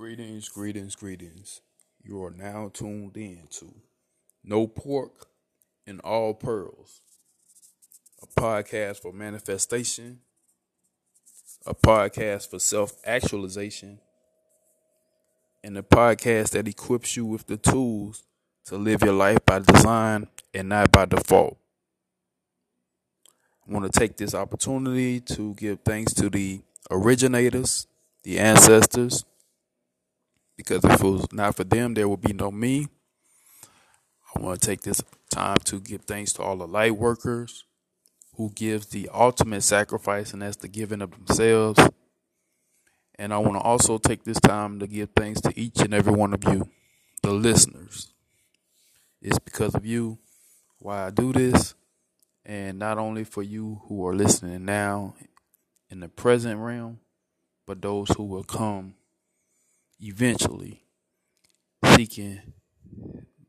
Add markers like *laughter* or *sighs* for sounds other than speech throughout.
Greetings, greetings, greetings. You are now tuned in to No Pork and All Pearls, a podcast for manifestation, a podcast for self actualization, and a podcast that equips you with the tools to live your life by design and not by default. I want to take this opportunity to give thanks to the originators, the ancestors, because if it was not for them, there would be no me. I want to take this time to give thanks to all the light workers who gives the ultimate sacrifice, and that's the giving of themselves. And I want to also take this time to give thanks to each and every one of you, the listeners. It's because of you why I do this, and not only for you who are listening now in the present realm, but those who will come eventually seeking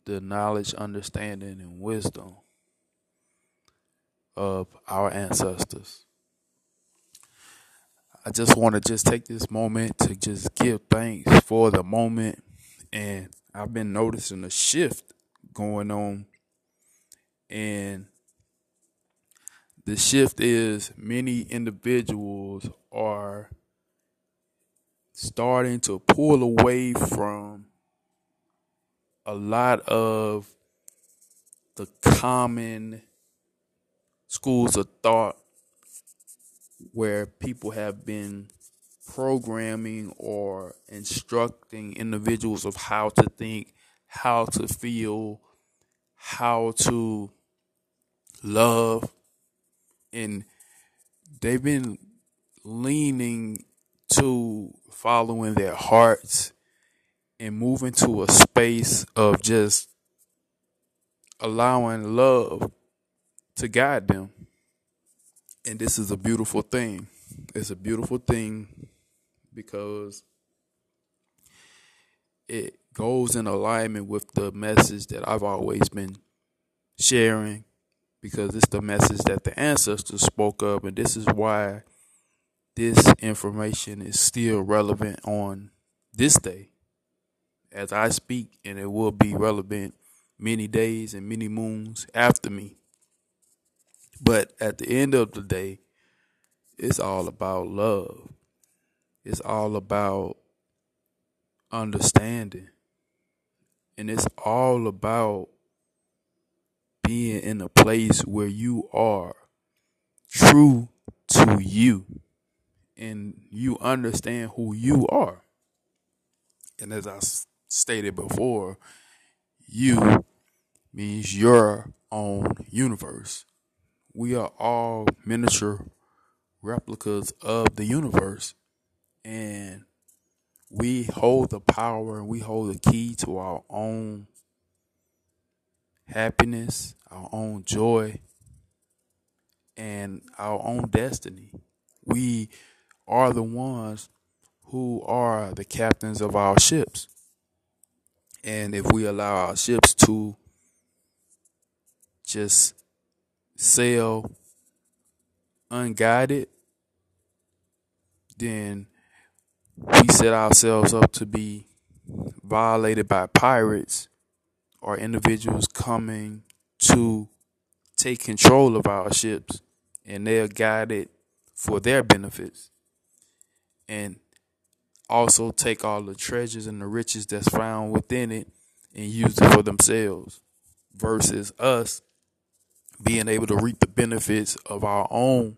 the knowledge, understanding, and wisdom of our ancestors. I just want to just take this moment to just give thanks for the moment. And I've been noticing a shift going on. And the shift is many individuals are starting to pull away from a lot of the common schools of thought where people have been programming or instructing individuals of how to think, how to feel, how to love. And they've been leaning to following their hearts and moving to a space of just allowing love to guide them. And this is a beautiful thing. It's a beautiful thing because it goes in alignment with the message that I've always been sharing because it's the message that the ancestors spoke of and this is why this information is still relevant on this day as I speak, and it will be relevant many days and many moons after me. But at the end of the day, it's all about love. It's all about understanding. And it's all about being in a place where you are true to you and you understand who you are. And as I stated before, you means your own universe. We are all miniature replicas of the universe. And we hold the power and we hold the key to our own happiness, our own joy, and our own destiny. We are the ones who are the captains of our ships. And if we allow our ships to just sail unguided, then we set ourselves up to be violated by pirates or individuals coming to take control of our ships and they're guided for their benefits and also take all the treasures and the riches that's found within it and use it for themselves versus us being able to reap the benefits of our own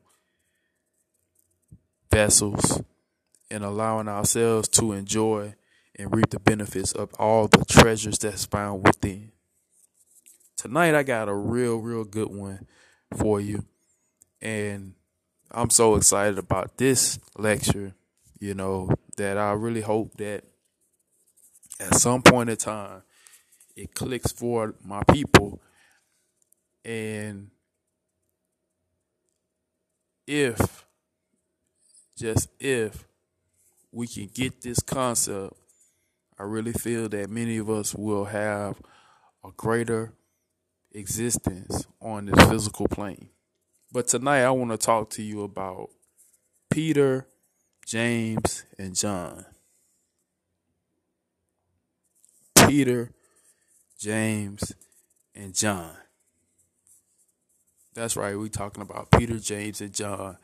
vessels and allowing ourselves to enjoy and reap the benefits of all the treasures that's found within. Tonight I got a real, real good one for you. And I'm so excited about this lecture you know, that I really hope that at some point in time it clicks for my people and if just if we can get this concept I really feel that many of us will have a greater existence on this physical plane. But tonight I want to talk to you about Peter James, and John. Peter, James, and John. That's right, we're talking about Peter, James, and John.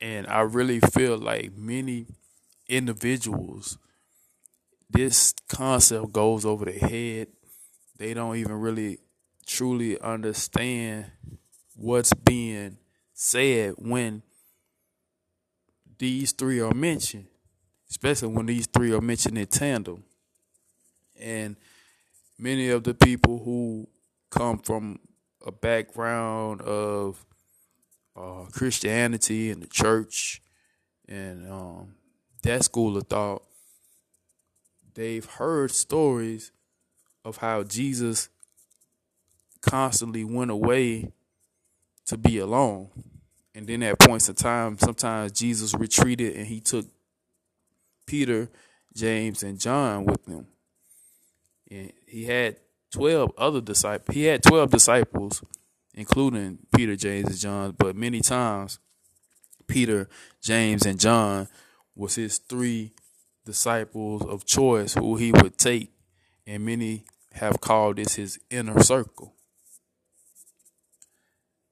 And I really feel like many individuals, this concept goes over their head. They don't even really truly understand what's being said when these three are mentioned, especially when these three are mentioned in tandem. And many of the people who come from a background of uh, Christianity and the church and um, that school of thought, they've heard stories of how Jesus constantly went away to be alone. And then at points in time, sometimes Jesus retreated and he took Peter, James, and John with him. And he had 12 other disciples. He had 12 disciples, including Peter, James, and John, but many times Peter, James, and John was his three disciples of choice who he would take, and many have called this his inner circle.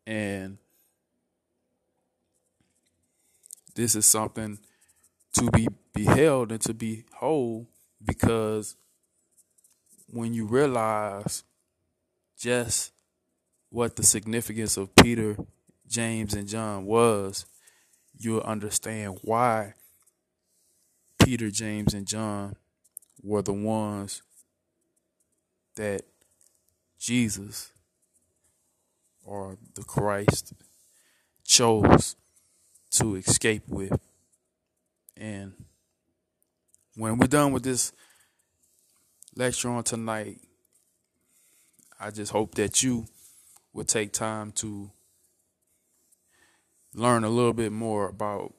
And this is something to be beheld and to be whole because when you realize just what the significance of Peter, James, and John was, you'll understand why Peter, James, and John were the ones that Jesus or the Christ chose to escape with. And when we're done with this lecture on tonight, I just hope that you will take time to learn a little bit more about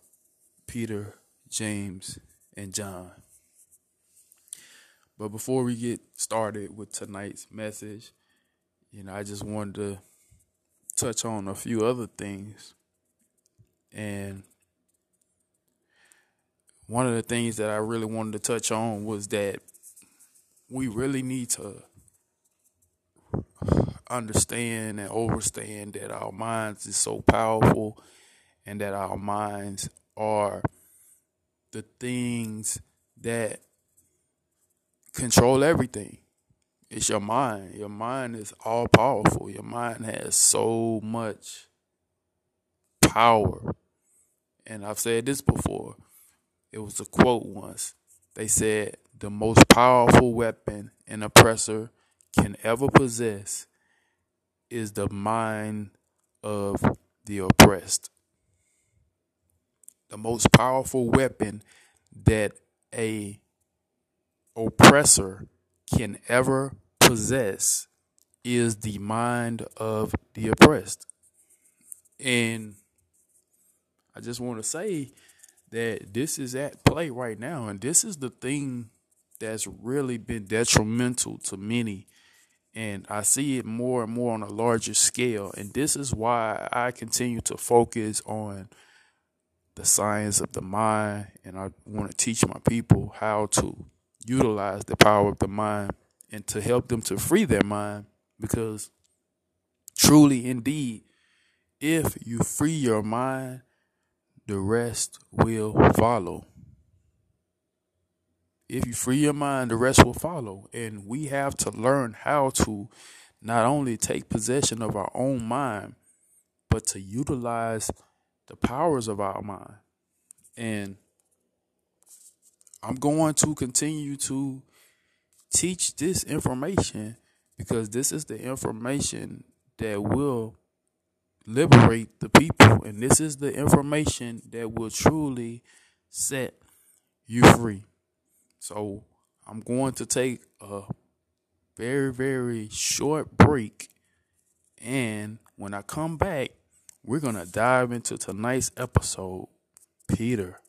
Peter, James, and John. But before we get started with tonight's message, you know, I just wanted to touch on a few other things. And one of the things that I really wanted to touch on was that we really need to understand and understand that our minds is so powerful and that our minds are the things that control everything. It's your mind. Your mind is all powerful. Your mind has so much power. And I've said this before. It was a quote once. They said, the most powerful weapon an oppressor can ever possess is the mind of the oppressed. The most powerful weapon that a oppressor can ever possess is the mind of the oppressed. And I just want to say that this is at play right now. And this is the thing that's really been detrimental to many. And I see it more and more on a larger scale. And this is why I continue to focus on the science of the mind. And I want to teach my people how to utilize the power of the mind and to help them to free their mind. Because truly, indeed, if you free your mind, the rest will follow. If you free your mind, the rest will follow. And we have to learn how to not only take possession of our own mind, but to utilize the powers of our mind. And I'm going to continue to teach this information because this is the information that will liberate the people. And this is the information that will truly set you free. So I'm going to take a very, very short break. And when I come back, we're going to dive into tonight's episode Peter,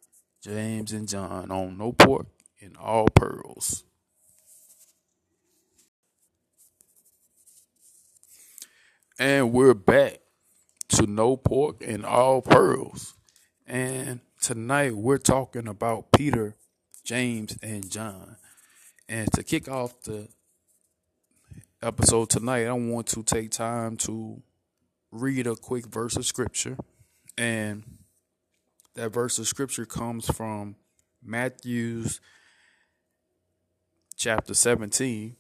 James, and John on No Pork and All Pearls. And we're back to No Pork and All Pearls. And tonight we're talking about Peter James, and John. And to kick off the episode tonight, I want to take time to read a quick verse of scripture. And that verse of scripture comes from Matthew's chapter 17.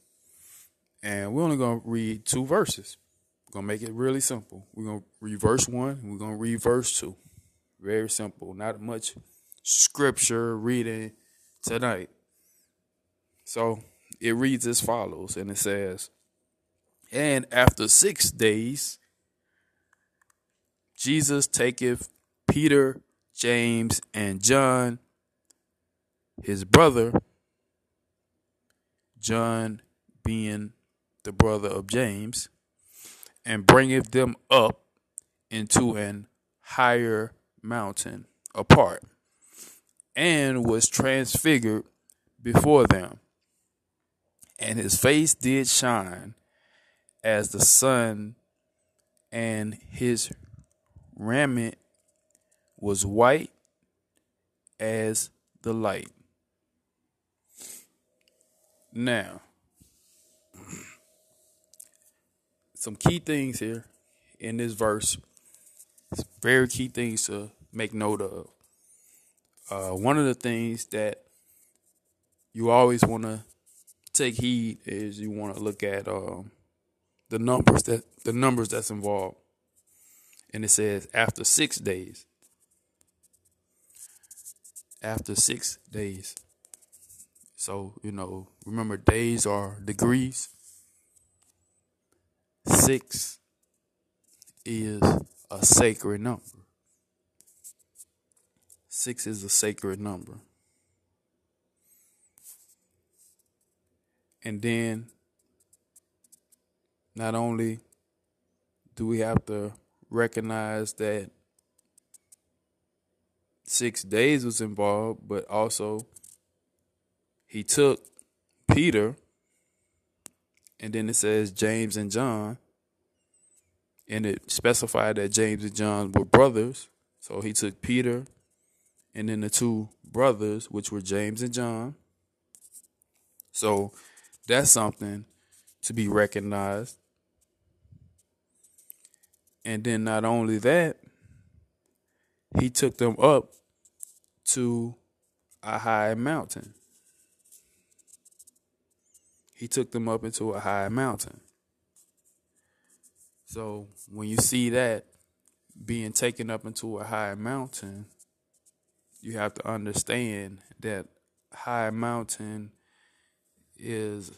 And we're only going to read two verses. Going to make it really simple. We're going to reverse verse one, we're going to reverse two. Very simple. Not much scripture reading tonight. So it reads as follows, and it says, And after six days, Jesus taketh Peter, James, and John, his brother, John being the brother of James, and bringeth them up into an higher mountain apart, and was transfigured before them. And his face did shine as the sun, and his raiment was white as the light. Now, some key things here in this verse. Very key things to make note of. Uh, one of the things that you always want to take heed is you want to look at um, the numbers that the numbers that's involved, and it says after six days. After six days. So you know, remember days are degrees. Six is a sacred number. Six is a sacred number. And then not only do we have to recognize that six days was involved, but also he took Peter, and then it says James and John, and it specified that James and John were brothers. So he took Peter, and then the two brothers, which were James and John. So that's something to be recognized. And then not only that, he took them up to a high mountain. He took them up into a high mountain. So when you see that being taken up into a high mountain, you have to understand that high mountain is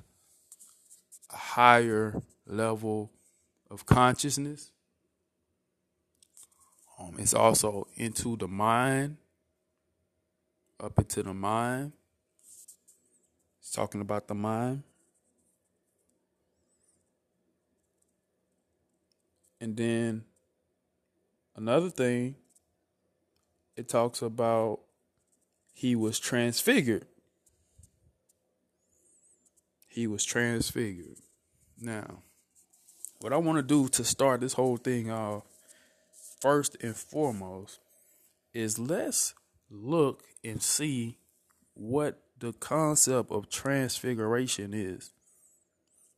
a higher level of consciousness. Um, it's also into the mind, up into the mind. It's talking about the mind. And then another thing, it talks about he was transfigured he was transfigured. Now, what I want to do to start this whole thing off, first and foremost, is let's look and see what the concept of transfiguration is.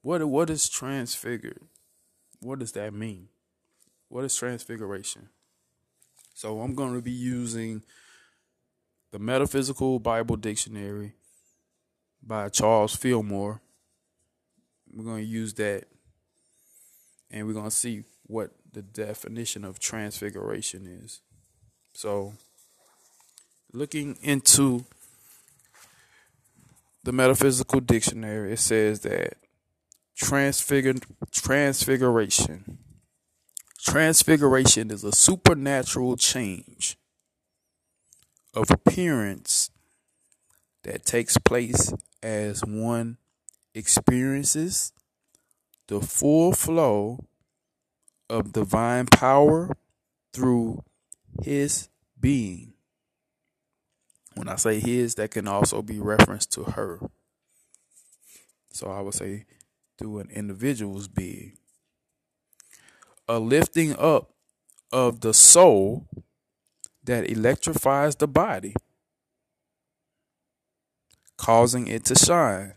What what is transfigured? What does that mean? What is transfiguration? So I'm going to be using the Metaphysical Bible Dictionary by Charles Fillmore. We're going to use that and we're going to see what the definition of transfiguration is. So, looking into the metaphysical dictionary, it says that transfigured transfiguration transfiguration is a supernatural change of appearance that takes place as one experiences the full flow of divine power through his being. When I say his, that can also be reference to her. So I would say through an individual's being. A lifting up of the soul that electrifies the body, causing it to shine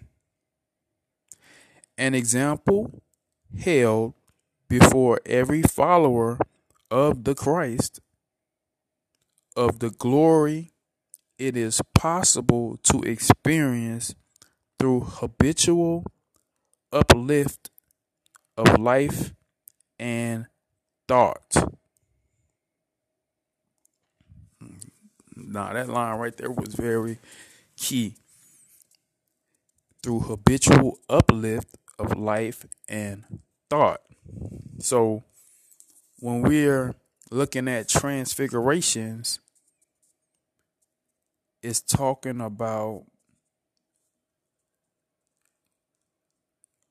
an example held before every follower of the Christ of the glory it is possible to experience through habitual uplift of life and thought. Now, that line right there was very key. Through habitual uplift of life and thought. So, when we're looking at transfigurations, it's talking about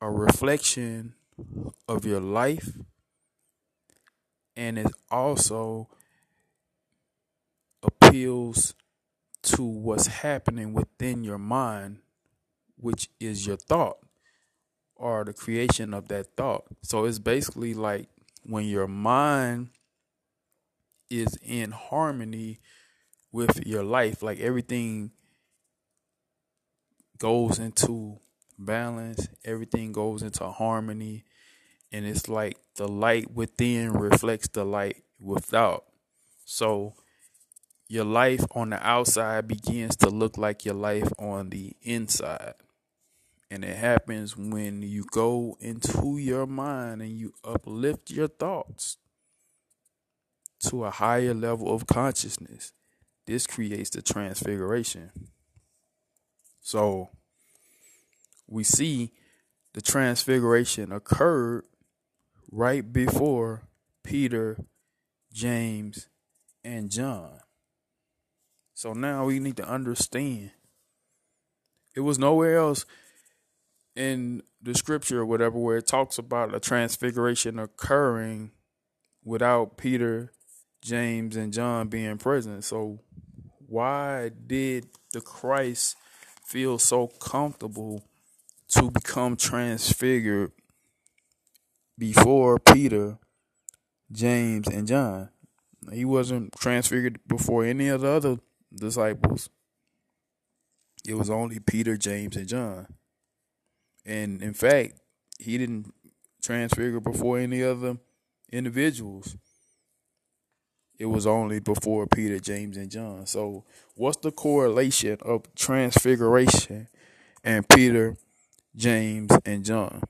a reflection of your life and it also appeals to what's happening within your mind which is your thought or the creation of that thought so it's basically like when your mind is in harmony with your life. Like everything goes into balance, everything goes into harmony, and it's like the light within reflects the light without. So your life on the outside begins to look like your life on the inside. And it happens when you go into your mind and you uplift your thoughts to a higher level of consciousness. This creates the transfiguration. So we see the transfiguration occurred right before Peter, James, and John. So now we need to understand it was nowhere else in the scripture or whatever where it talks about a transfiguration occurring without Peter, James, and John being present. So why did the Christ feel so comfortable to become transfigured before Peter, James, and John? He wasn't transfigured before any of the other disciples. It was only Peter, James, and John. And in fact, he didn't transfigure before any other individuals it was only before Peter, James, and John. So, what's the correlation of transfiguration and Peter, James, and John?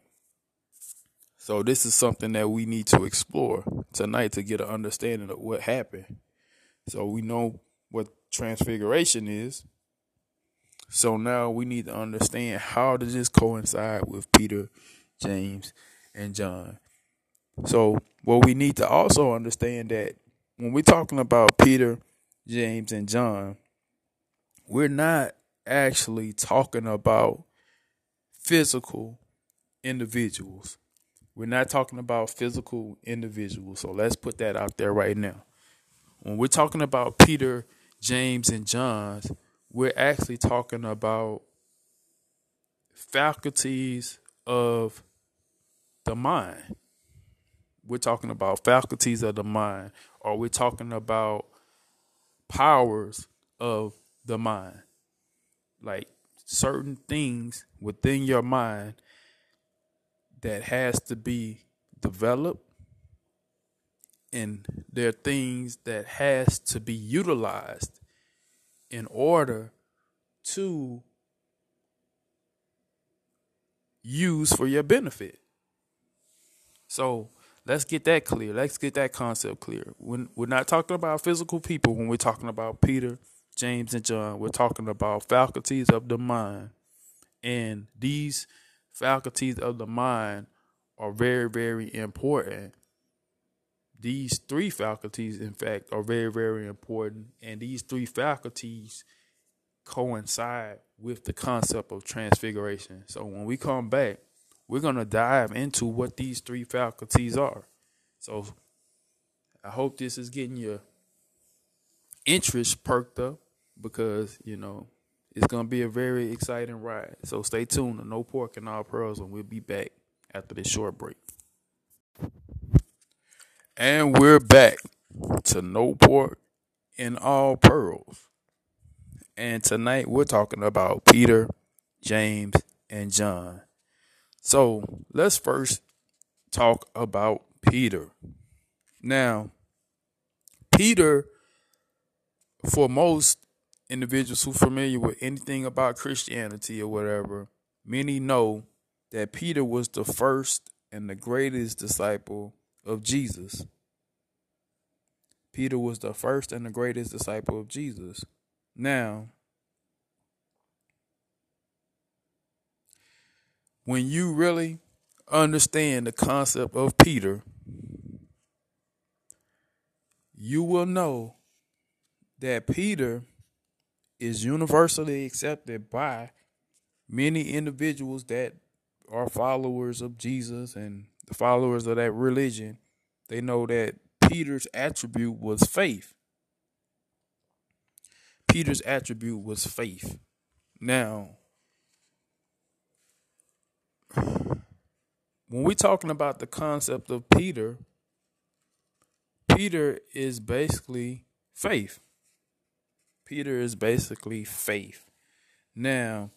So, this is something that we need to explore tonight to get an understanding of what happened. So, we know what transfiguration is. So, now we need to understand how does this coincide with Peter, James, and John. So, what we need to also understand that when we're talking about Peter, James, and John, we're not actually talking about physical individuals. We're not talking about physical individuals. So let's put that out there right now. When we're talking about Peter, James, and John, we're actually talking about faculties of the mind. We're talking about faculties of the mind or we're talking about powers of the mind. Like certain things within your mind that has to be developed and there are things that has to be utilized in order to use for your benefit. So Let's get that clear. Let's get that concept clear. When we're not talking about physical people, when we're talking about Peter, James, and John, we're talking about faculties of the mind. And these faculties of the mind are very, very important. These three faculties, in fact, are very, very important. And these three faculties coincide with the concept of transfiguration. So when we come back, we're going to dive into what these three faculties are. So I hope this is getting your interest perked up because, you know, it's to be a very exciting ride. So stay tuned to No Pork and All Pearls, and we'll be back after this short break. And we're back to No Pork and All Pearls. And tonight we're talking about Peter, James, and John. So let's first talk about Peter. Now, Peter, for most individuals who are familiar with anything about Christianity or whatever, many know that Peter was the first and the greatest disciple of Jesus. Peter was the first and the greatest disciple of Jesus. Now, when you really understand the concept of Peter, you will know that Peter is universally accepted by many individuals that are followers of Jesus and the followers of that religion. They know that Peter's attribute was faith. Peter's attribute was faith. Now, when we're talking about the concept of Peter, Peter is basically faith. Peter is basically faith. Now,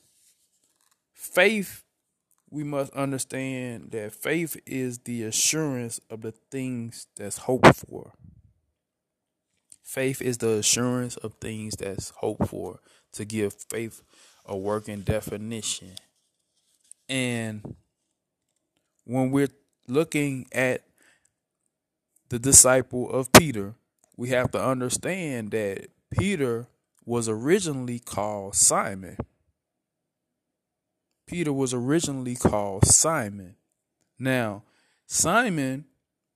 faith, we must understand that faith is the assurance of the things that's hoped for. Faith is the assurance of things that's hoped for, to give faith a working definition. And when we're looking at the disciple of Peter, we have to understand that Peter was originally called Simon. Peter was originally called Simon. Now, Simon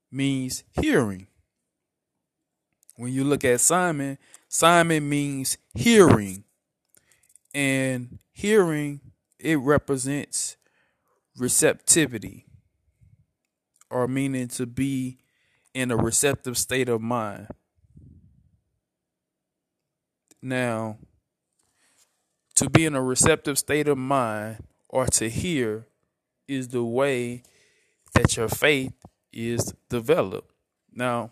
means hearing. When you look at Simon, Simon means hearing. And hearing, it represents receptivity or meaning to be in a receptive state of mind. Now, to be in a receptive state of mind or to hear is the way that your faith is developed. Now,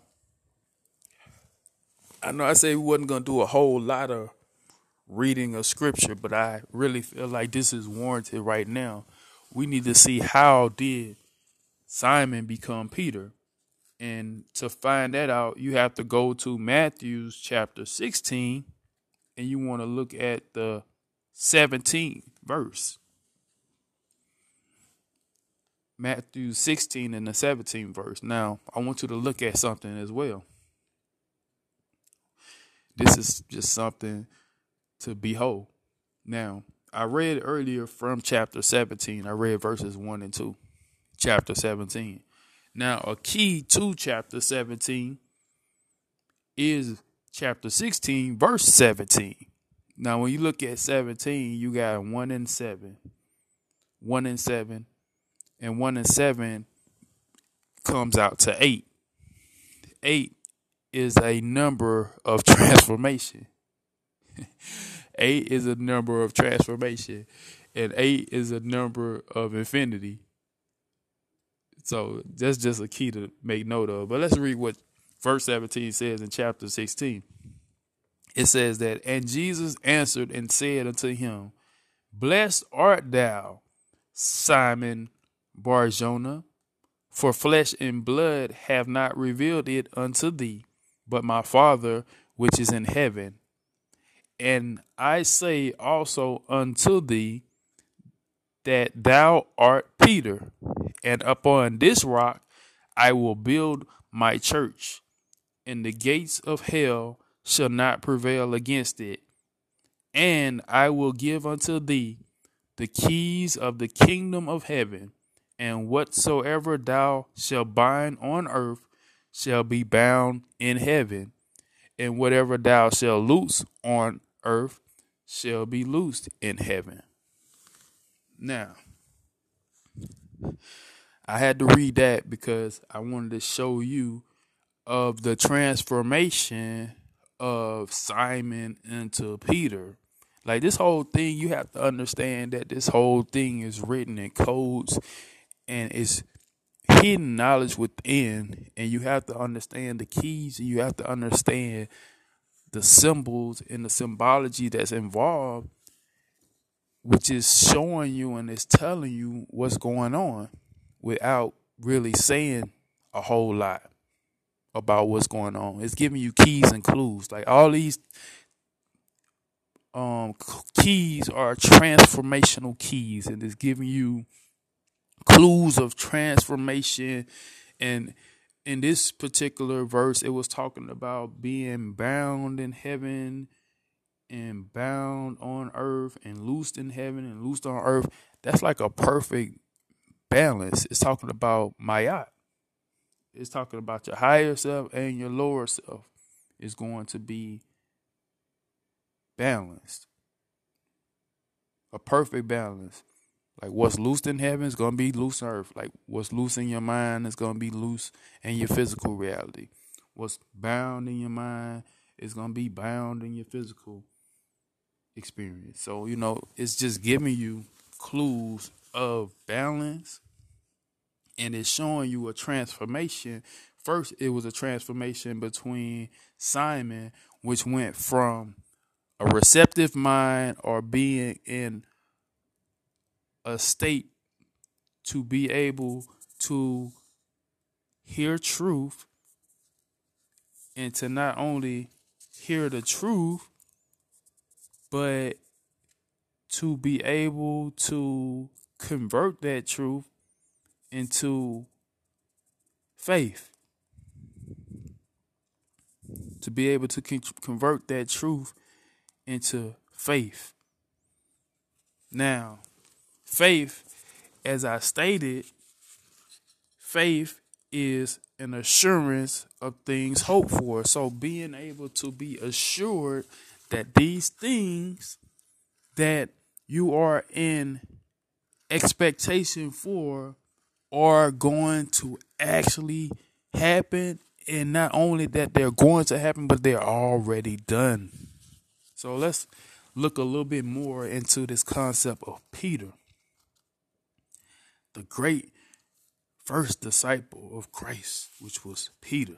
I know I said we wasn't going to do a whole lot of reading of scripture, but I really feel like this is warranted right now. We need to see how did Simon become Peter? And to find that out, you have to go to Matthew's chapter 16 and you want to look at the 17th verse. Matthew 16 and the 17th verse. Now, I want you to look at something as well. This is just something to behold. Now, I read earlier from chapter 17, I read verses 1 and 2 chapter 17. Now, a key to chapter 17 is chapter 16, verse 17. Now, when you look at 17, you got 1 and 7. 1 and 7. And 1 and 7 comes out to 8. 8 is a number of *laughs* transformation. 8 is a number of transformation. And 8 is a number of infinity. So that's just a key to make note of. But let's read what verse 17 says in chapter 16. It says that, And Jesus answered and said unto him, Blessed art thou, Simon Barjona, for flesh and blood have not revealed it unto thee, but my Father which is in heaven. And I say also unto thee that thou art Peter, and upon this rock I will build my church, and the gates of hell shall not prevail against it. And I will give unto thee the keys of the kingdom of heaven, and whatsoever thou shalt bind on earth shall be bound in heaven, and whatever thou shalt loose on earth shall be loosed in heaven. Now, I had to read that because I wanted to show you of the transformation of Simon into Peter. Like this whole thing, you have to understand that this whole thing is written in codes and it's hidden knowledge within, and you have to understand the keys, and you have to understand the symbols and the symbology that's involved which is showing you and it's telling you what's going on without really saying a whole lot about what's going on. It's giving you keys and clues. Like all these um keys are transformational keys and it's giving you clues of transformation and in this particular verse it was talking about being bound in heaven and bound on earth and loosed in heaven and loosed on earth that's like a perfect balance it's talking about Ma'at it's talking about your higher self and your lower self is going to be balanced. A perfect balance. Like what's loose in heaven is gonna be loose on earth. Like what's loose in your mind is gonna be loose in your physical reality. What's bound in your mind is gonna be bound in your physical experience. So, you know, it's just giving you clues of balance and it's showing you a transformation. First, it was a transformation between Simon, which went from a receptive mind or being in a state to be able to hear truth and to not only hear the truth, but to be able to convert that truth into faith. To be able to con- convert that truth into faith. Now, faith, as I stated, faith is an assurance of things hoped for. So, being able to be assured that these things that you are in expectation for are going to actually happen. And not only that they're going to happen, but they're already done. So let's look a little bit more into this concept of Peter, the great first disciple of Christ, which was Peter.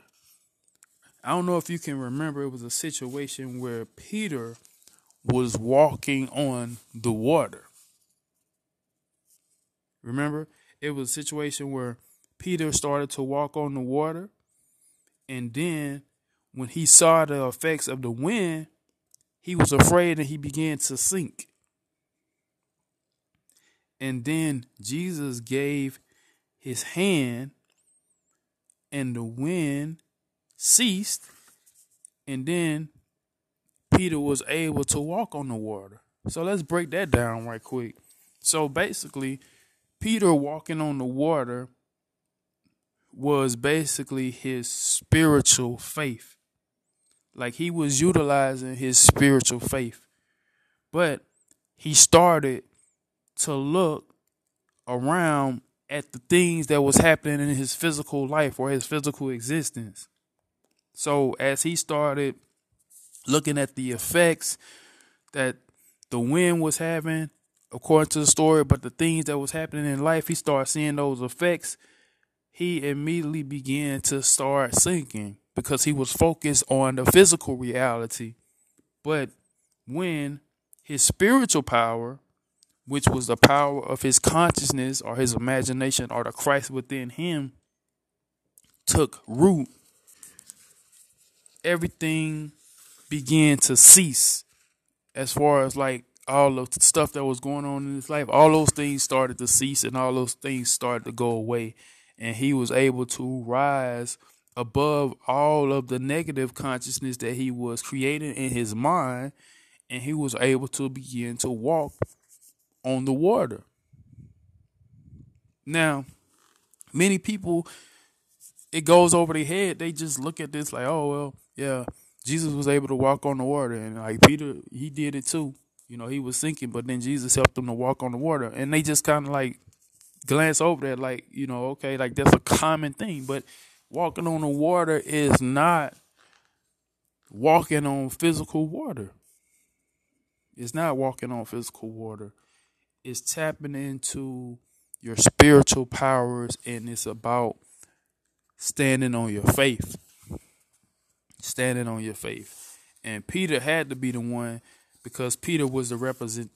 I don't know if you can remember, it was a situation where Peter was walking on the water. Remember? It was a situation where Peter started to walk on the water, and then when he saw the effects of the wind, he was afraid and he began to sink. And then Jesus gave his hand, and the wind ceased, and then Peter was able to walk on the water. So let's break that down right quick. So basically, Peter walking on the water was basically his spiritual faith. Like he was utilizing his spiritual faith. But he started to look around at the things that was happening in his physical life or his physical existence. So as he started looking at the effects that the wind was having according to the story, but the things that was happening in life, he started seeing those effects. He immediately began to start sinking because he was focused on the physical reality. But when his spiritual power, which was the power of his consciousness or his imagination or the Christ within him, took root, everything began to cease as far as like all the stuff that was going on in his life, all those things started to cease and all those things started to go away. And he was able to rise above all of the negative consciousness that he was creating in his mind. And he was able to begin to walk on the water. Now, many people, it goes over their head. They just look at this like, oh, well, yeah, Jesus was able to walk on the water. And like Peter, he did it too. You know, he was sinking, but then Jesus helped him to walk on the water. And they just kind of like glance over that, like, you know, okay, like that's a common thing. But walking on the water is not walking on physical water. It's not walking on physical water. It's tapping into your spiritual powers and it's about standing on your faith. Standing on your faith. And Peter had to be the one because Peter was the represent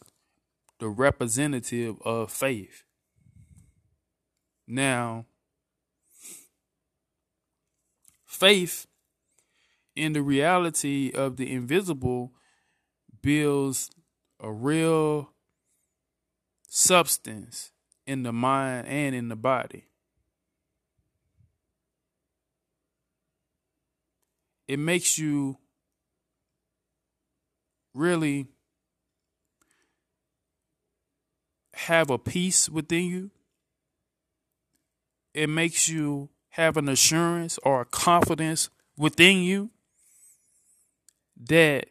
the representative of faith. Now, faith in the reality of the invisible builds a real substance in the mind and in the body. It makes you really have a peace within you. It makes you have an assurance or a confidence within you that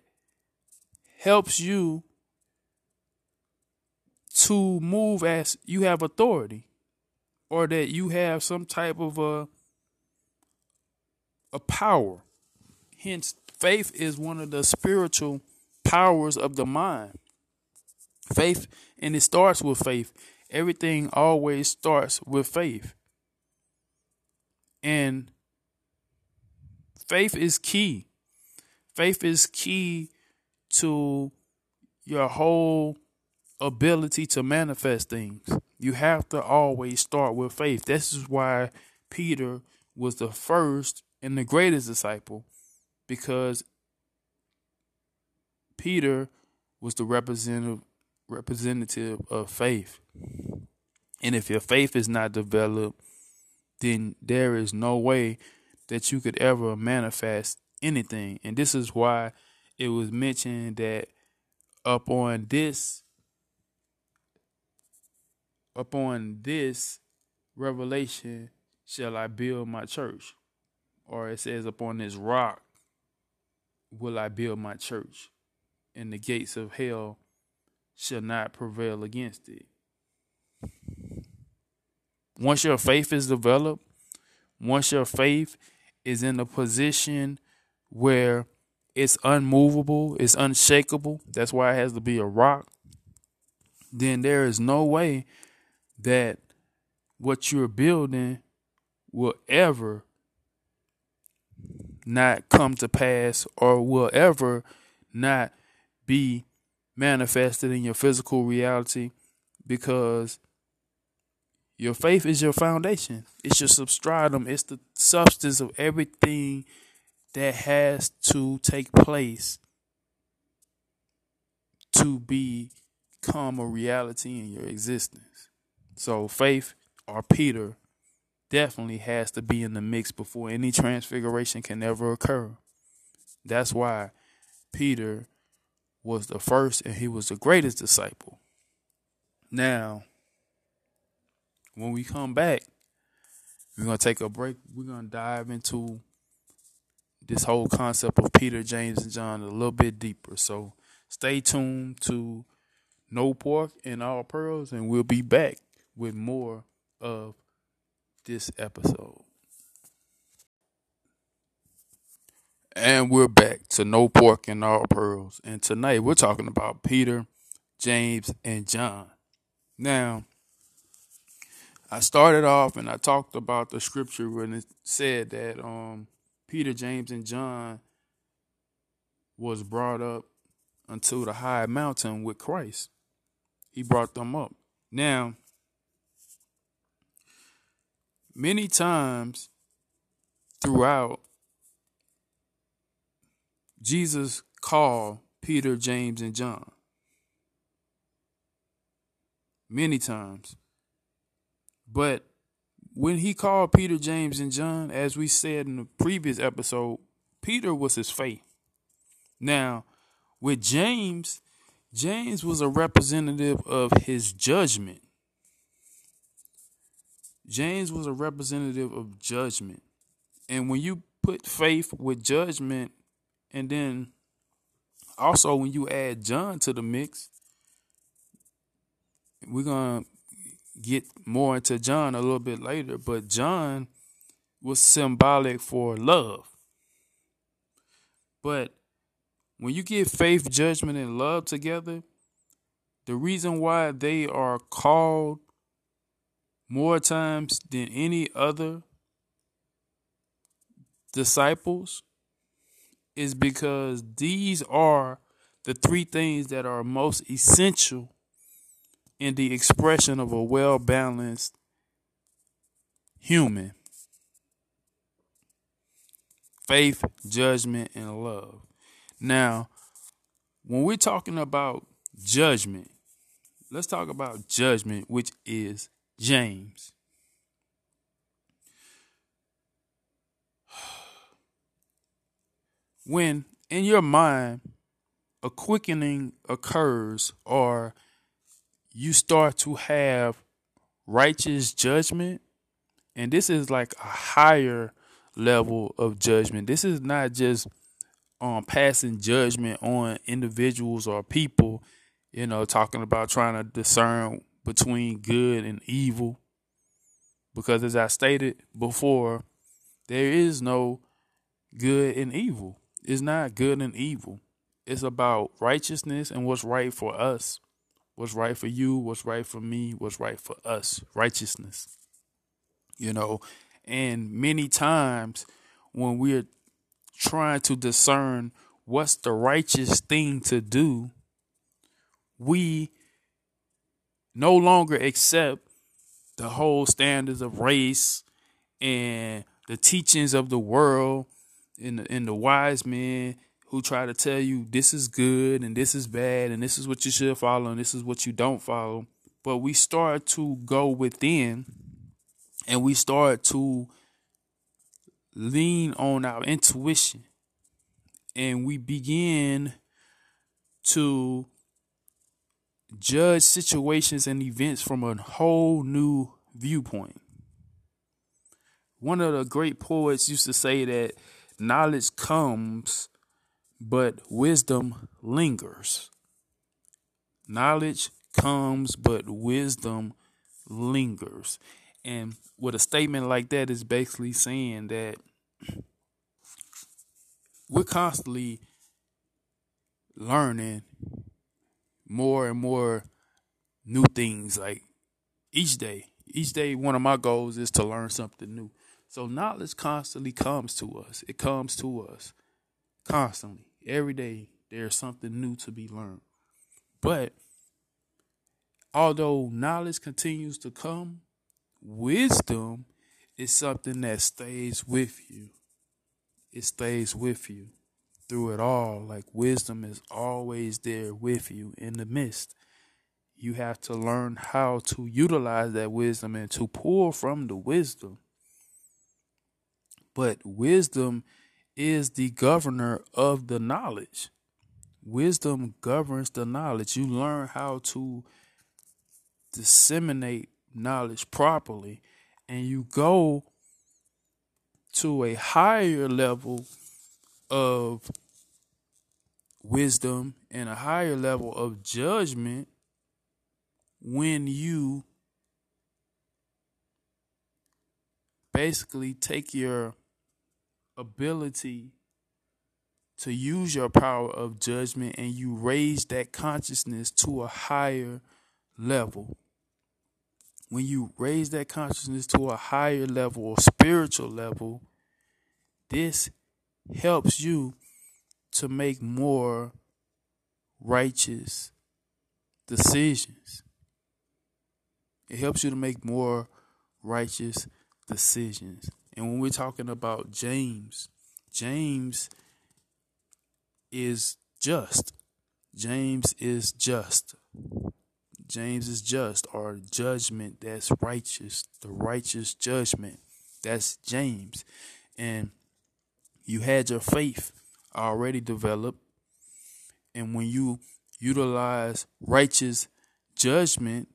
helps you to move as you have authority or that you have some type of a a power hence faith is one of the spiritual powers of the mind faith and it starts with faith everything always starts with faith and faith is key faith is key to your whole ability to manifest things. You have to always start with faith. This is why Peter was the first and the greatest disciple because Peter was the representative representative of faith. And if your faith is not developed, then there is no way that you could ever manifest anything. And this is why it was mentioned that up on this upon this revelation shall I build my church. Or it says, upon this rock will I build my church, and the gates of hell shall not prevail against it. Once your faith is developed, once your faith is in a position where it's unmovable, it's unshakable, that's why it has to be a rock, then there is no way that what you're building will ever not come to pass or will ever not be manifested in your physical reality because your faith is your foundation. It's your substratum. It's the substance of everything that has to take place to become a reality in your existence. So faith or Peter definitely has to be in the mix before any transfiguration can ever occur. That's why Peter was the first and he was the greatest disciple. Now, when we come back, we're going to take a break. We're going to dive into this whole concept of Peter, James, and John a little bit deeper. So stay tuned to No Pork and All Pearls, and we'll be back with more of this episode. And we're back to No Pork and All Pearls. And tonight we're talking about Peter, James, and John. Now, I started off and I talked about the scripture when it said that um, Peter, James, and John was brought up unto the high mountain with Christ. He brought them up. Now, many times throughout, Jesus called Peter, James, and John. Many times. But when he called Peter, James, and John, as we said in the previous episode, Peter was his faith. Now, with James, James was a representative of his judgment. James was a representative of judgment. And when you put faith with judgment, and then also when you add John to the mix, we're going to get more into John a little bit later, but John was symbolic for love. But when you get faith, judgment, and love together, the reason why they are called more times than any other disciples is because these are the three things that are most essential in the expression of a well balanced human faith, judgment, and love. Now, when we're talking about judgment, let's talk about judgment, which is James. When in your mind a quickening occurs or you start to have righteous judgment, and this is like a higher level of judgment. This is not just um passing judgment on individuals or people, you know, talking about trying to discern between good and evil. Because as I stated before, there is no good and evil. It's not good and evil. It's about righteousness and what's right for us. What's right for you, what's right for me, what's right for us. Righteousness. You know, and many times when we're trying to discern what's the righteous thing to do, we no longer accept the whole standards of race and the teachings of the world and the, the wise men who try to tell you this is good and this is bad and this is what you should follow and this is what you don't follow. But we start to go within and we start to lean on our intuition and we begin to judge situations and events from a whole new viewpoint. One of the great poets used to say that knowledge comes, but wisdom lingers. Knowledge comes, but wisdom lingers. And with a statement like that is basically saying that we're constantly learning more and more new things like each day each day one of my goals is to learn something new so knowledge constantly comes to us it comes to us constantly every day there's something new to be learned but although knowledge continues to come wisdom is something that stays with you it stays with you through it all. Like wisdom is always there with you in the midst. You have to learn how to utilize that wisdom and to pull from the wisdom. But wisdom is the governor of the knowledge. Wisdom governs the knowledge. You learn how to disseminate knowledge properly, and you go to a higher level of wisdom and a higher level of judgment when you basically take your ability to use your power of judgment and you raise that consciousness to a higher level. When you raise that consciousness to a higher level or spiritual level, this helps you to make more righteous decisions. It helps you to make more righteous decisions. And when we're talking about James, James is just. James is just. James is just, or judgment that's righteous, the righteous judgment. That's James. And you had your faith already developed. And when you utilize righteous judgment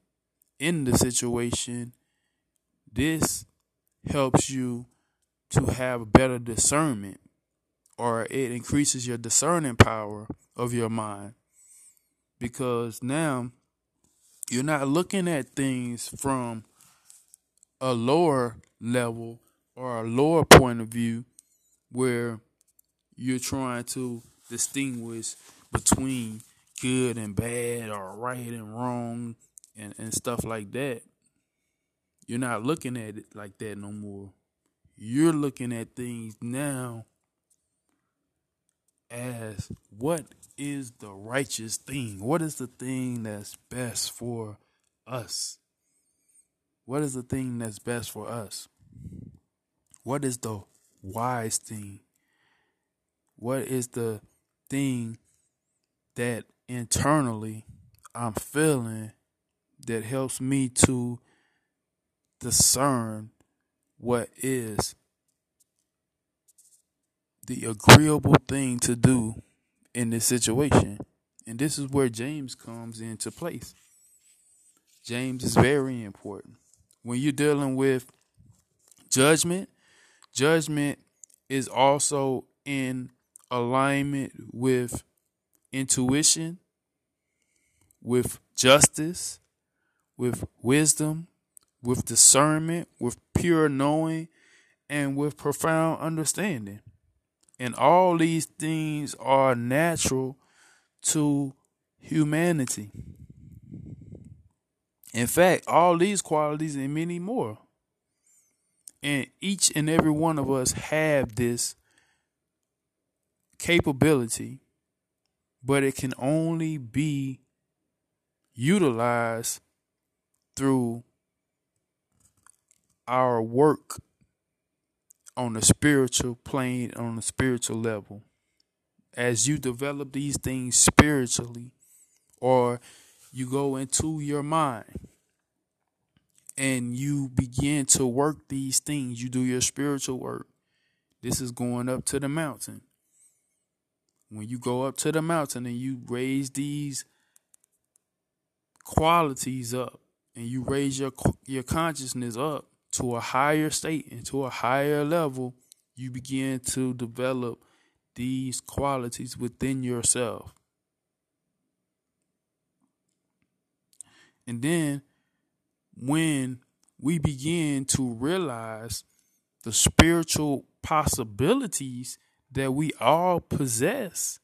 in the situation, this helps you to have better discernment or it increases your discerning power of your mind because now you're not looking at things from a lower level or a lower point of view where you're trying to distinguish between good and bad or right and wrong and, and stuff like that. You're not looking at it like that no more. You're looking at things now as what is the righteous thing? What is the thing that's best for us? What is the thing that's best for us? What is the wise thing? What is the thing that internally I'm feeling that helps me to discern what is the agreeable thing to do in this situation. And this is where James comes into place. James is very important. When you're dealing with judgment, judgment is also in alignment with intuition, with justice, with wisdom, with discernment, with pure knowing, and with profound understanding. And all these things are natural to humanity. In fact, all these qualities and many more. And each and every one of us have this capability, but it can only be utilized through our work on the spiritual plane, on the spiritual level. As you develop these things spiritually, or you go into your mind and you begin to work these things, you do your spiritual work. This is going up to the mountain. When you go up to the mountain and you raise these qualities up and you raise your your consciousness up to a higher state and to a higher level, you begin to develop these qualities within yourself. And then when we begin to realize the spiritual possibilities that we all possess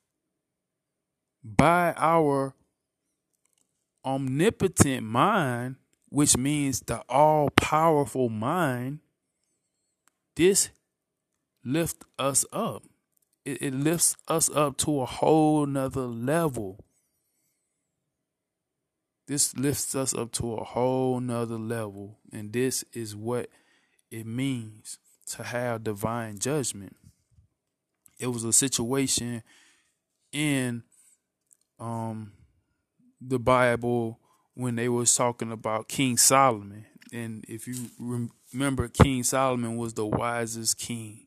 by our omnipotent mind, which means the all powerful mind, this lifts us up. It, it, lifts us up to a whole nother level. This lifts us up to a whole nother level. And this is what it means to have divine judgment. It was a situation in um the Bible when they was talking about King Solomon. And if you remember, King Solomon was the wisest king.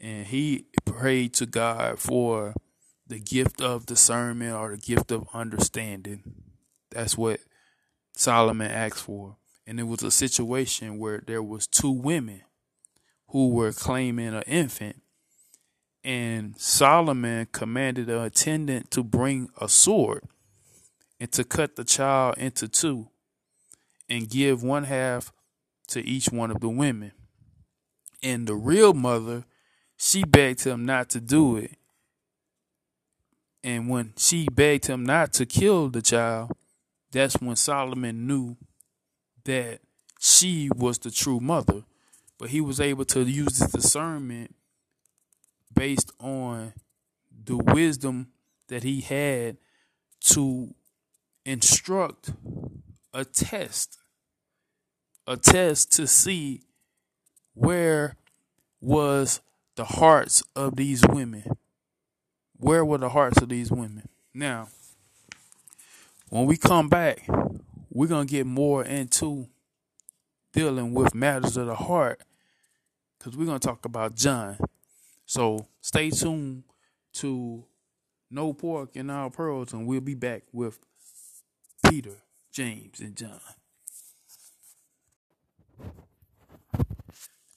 And he prayed to God for the gift of discernment or the gift of understanding. That's what Solomon asked for. And it was a situation where there was two women who were claiming an infant. And Solomon commanded the attendant to bring a sword and to cut the child into two and give one half to each one of the women. And the real mother, she begged him not to do it. And when she begged him not to kill the child, that's when Solomon knew that she was the true mother. But he was able to use his discernment based on the wisdom that he had to instruct a test, a test to see where was the hearts of these women. Where were the hearts of these women? Now, when we come back, we're going to get more into dealing with matters of the heart because we're going to talk about John. So stay tuned to No Pork and All Pearls, and we'll be back with Peter, James, and John.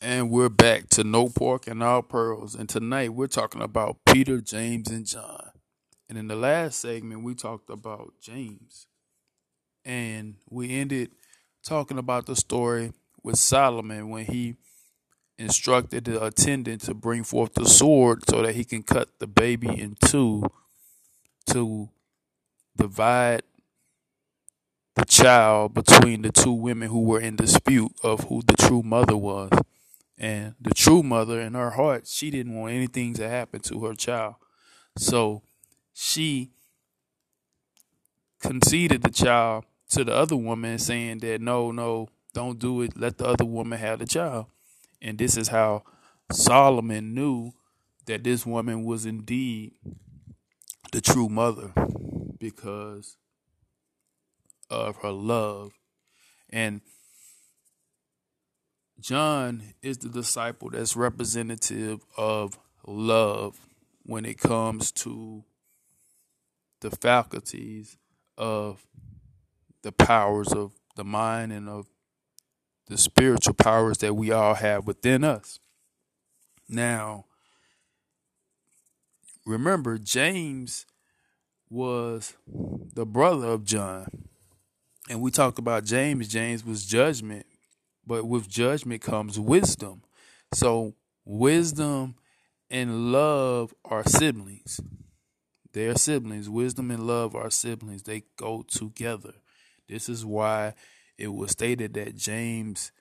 And we're back to No Pork and All Pearls. And tonight we're talking about Peter, James, and John. And in the last segment, we talked about James. And we ended talking about the story with Solomon when he instructed the attendant to bring forth the sword so that he can cut the baby in two to divide the child between the two women who were in dispute of who the true mother was. And the true mother, in her heart, she didn't want anything to happen to her child. So she conceded the child to the other woman saying that no, no, don't do it. Let the other woman have the child. And this is how Solomon knew that this woman was indeed the true mother because of her love. And John is the disciple that's representative of love when it comes to the faculties of the powers of the mind and of the spiritual powers that we all have within us. Now, remember, James was the brother of John. And we talked about James. James was judgment, but with judgment comes wisdom. So, wisdom and love are siblings. They are siblings. Wisdom and love are siblings. They go together. This is why it was stated that James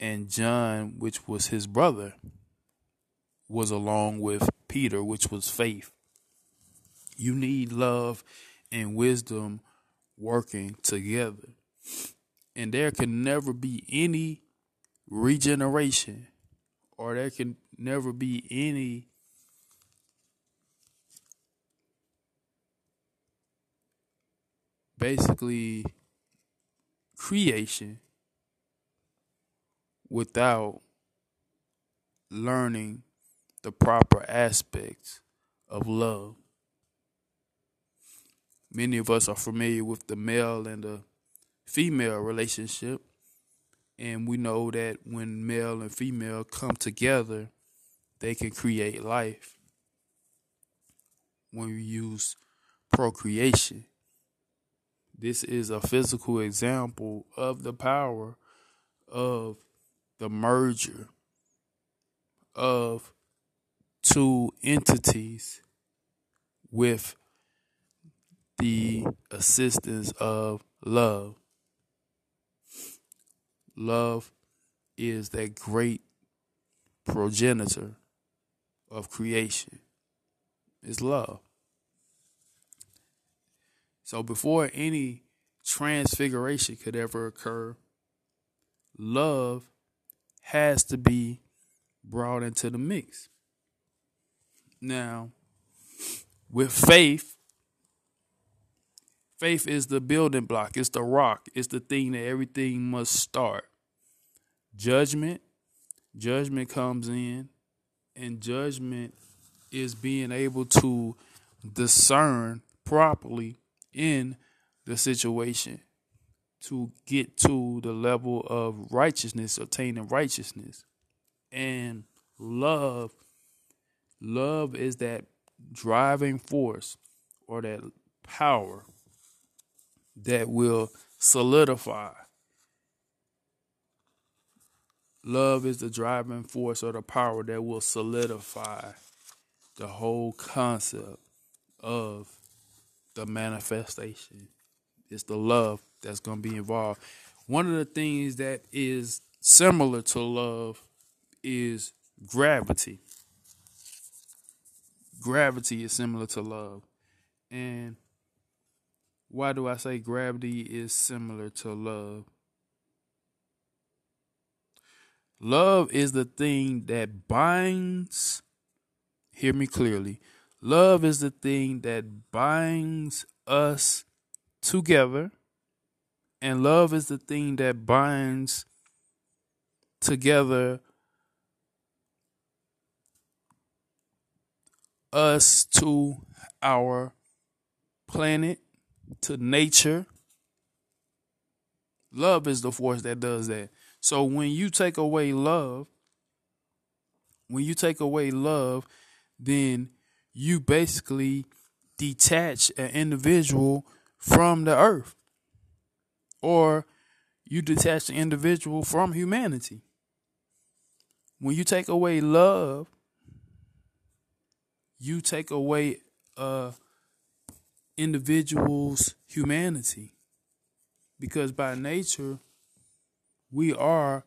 and John, which was his brother, was along with Peter, which was faith. You need love and wisdom working together. And there can never be any regeneration, or there can never be any basically creation without learning the proper aspects of love. Many of us are familiar with the male and the female relationship, and we know that when male and female come together, they can create life. When we use procreation, this is a physical example of the power of the merger of two entities with the assistance of love. Love is that great progenitor of creation. It's love. So before any transfiguration could ever occur, love has to be brought into the mix. Now, with faith, faith is the building block, it's the rock, it's the thing that everything must start. Judgment, judgment comes in, and judgment is being able to discern properly in the situation to get to the level of righteousness, attaining righteousness. And love, love is that driving force or that power that will solidify. Love is the driving force or the power that will solidify the whole concept of the manifestation. It's the love that's going to be involved. One of the things that is similar to love is gravity. Gravity is similar to love. And why do I say gravity is similar to love? Love is the thing that binds, hear me clearly, Love is the thing that binds us together, and love is the thing that binds together us to our planet, to nature. Love is the force that does that. So when you take away love, when you take away love, then you basically detach an individual from the earth or you detach the individual from humanity. When you take away love, you take away a individual's humanity. Because by nature, we are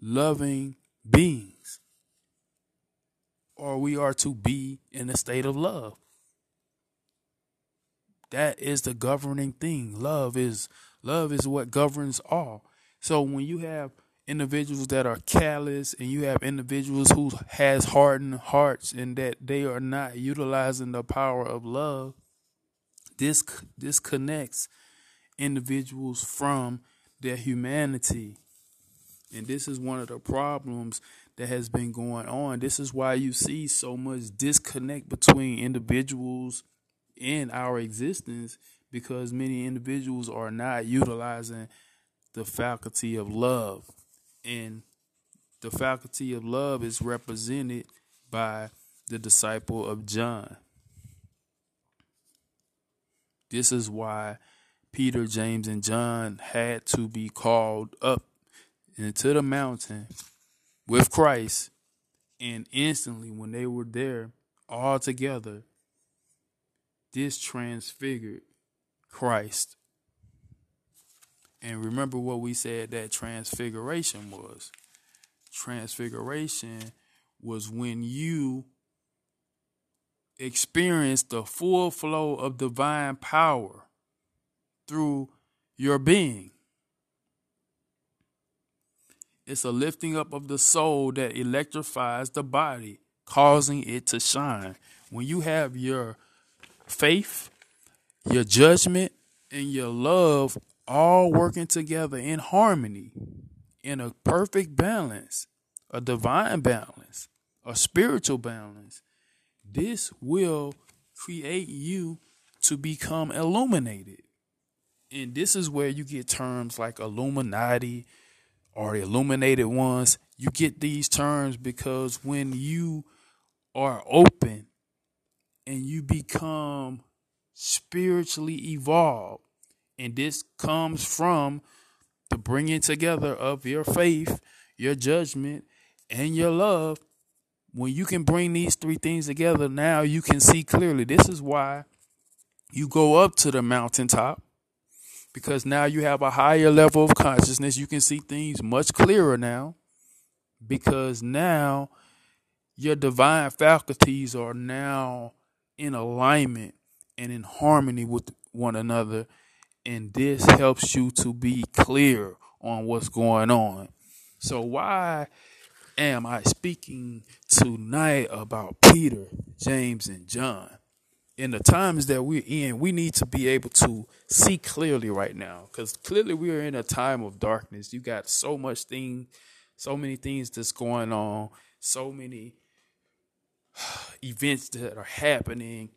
loving beings or we are to be in a state of love. That is the governing thing. Love is love is what governs all. So when you have individuals that are callous and you have individuals who has hardened hearts and that they are not utilizing the power of love, this disconnects individuals from their humanity. And this is one of the problems that has been going on. This is why you see so much disconnect between individuals in our existence because many individuals are not utilizing the faculty of love. And the faculty of love is represented by the disciple of John. This is why Peter, James, and John had to be called up into the mountain with Christ. And instantly, when they were there all together, this transfigured Christ. And remember what we said that transfiguration was. Transfiguration was when you experience the full flow of divine power through your being. It's a lifting up of the soul that electrifies the body, causing it to shine. When you have your faith, your judgment, and your love all working together in harmony, in a perfect balance, a divine balance, a spiritual balance, this will create you to become illuminated. And this is where you get terms like Illuminati or illuminated ones. You get these terms because when you are open and you become spiritually evolved, and this comes from the bringing together of your faith, your judgment, and your love. When you can bring these three things together, now you can see clearly. This is why you go up to the mountaintop because now you have a higher level of consciousness. You can see things much clearer now because now your divine faculties are now in alignment and in harmony with one another. And this helps you to be clear on what's going on. So, why am I speaking tonight about Peter, James, and John? in the times that we're in, we need to be able to see clearly right now because clearly we are in a time of darkness. You got so much thing, so many things that's going on, so many *sighs* events that are happening,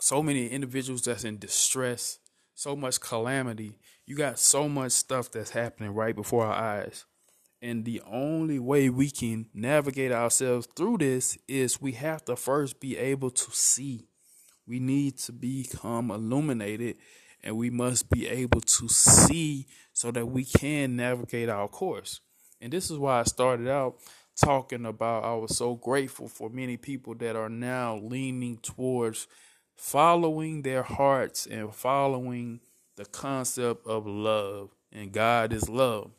so many individuals that's in distress, so much calamity. You got so much stuff that's happening right before our eyes. And the only way we can navigate ourselves through this is we have to first be able to see we need to become illuminated and we must be able to see so that we can navigate our course. And this is why I started out talking about I was so grateful for many people that are now leaning towards following their hearts and following the concept of love. And God is love.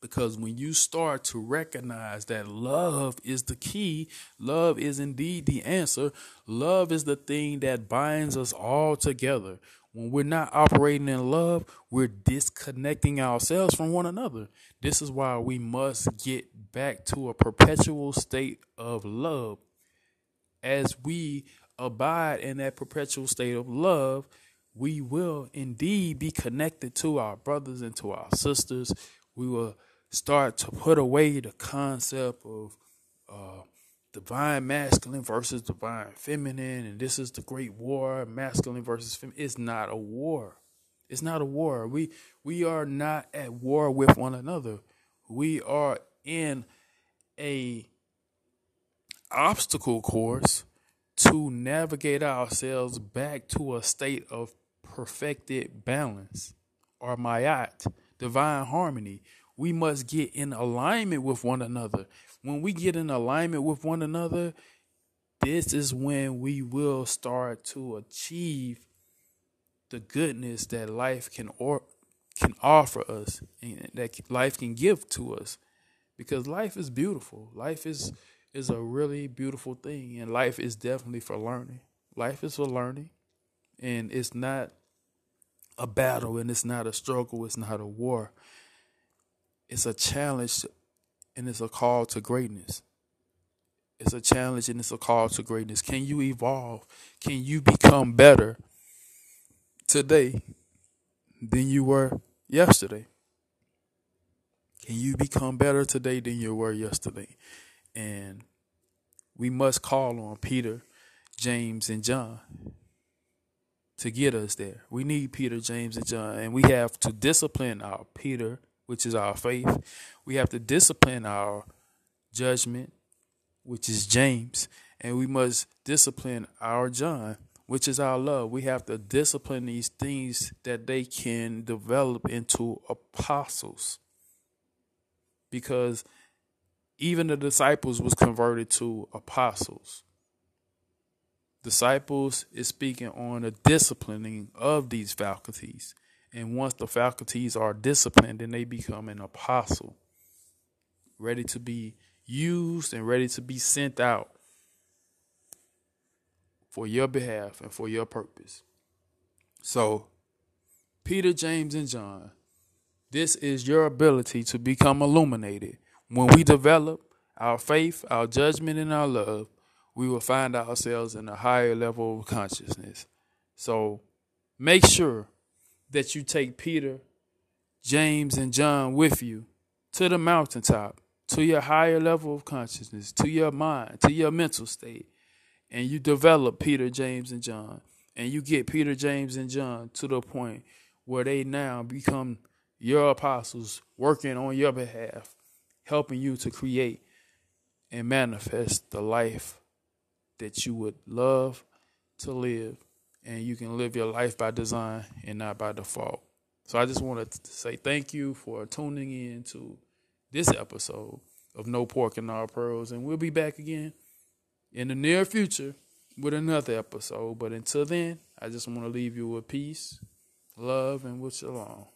Because when you start to recognize that love is the key, love is indeed the answer, love is the thing that binds us all together. When we're not operating in love, we're disconnecting ourselves from one another. This is why we must get back to a perpetual state of love. As we abide in that perpetual state of love, we will indeed be connected to our brothers and to our sisters. We will start to put away the concept of uh, divine masculine versus divine feminine, and this is the great war, masculine versus feminine. It's not a war. It's not a war. We we are not at war with one another. We are in a obstacle course to navigate ourselves back to a state of perfected balance or Ma'at, divine harmony we must get in alignment with one another. When we get in alignment with one another, this is when we will start to achieve the goodness that life can or can offer us and that life can give to us because life is beautiful life is is a really beautiful thing and life is definitely for learning life is for learning And it's not a battle and it's not a struggle, it's not a war. It's a challenge and it's a call to greatness. It's a challenge and it's a call to greatness. Can you evolve? Can you become better today than you were yesterday? Can you become better today than you were yesterday? And we must call on Peter, James, and John to get us there. We need Peter, James, and John, and we have to discipline our Peter, which is our faith. We have to discipline our judgment, which is James, and we must discipline our John, which is our love. We have to discipline these things that they can develop into apostles. Because even the disciples was converted to apostles. Disciples is speaking on the disciplining of these faculties. And once the faculties are disciplined, then they become an apostle, ready to be used and ready to be sent out for your behalf and for your purpose. So, Peter, James, and John, this is your ability to become illuminated. When we develop our faith, our judgment, and our love, we will find ourselves in a higher level of consciousness. So, make sure that you take Peter, James, and John with you to the mountaintop, to your higher level of consciousness, to your mind, to your mental state, and you develop Peter, James, and John, and you get Peter, James, and John to the point where they now become your apostles working on your behalf, helping you to create and manifest the life that you would love to live and you can live your life by design and not by default. So I just wanted to say thank you for tuning in to this episode of No Pork and All Pearls. And we'll be back again in the near future with another episode. But until then, I just want to leave you with peace, love, and with shalom.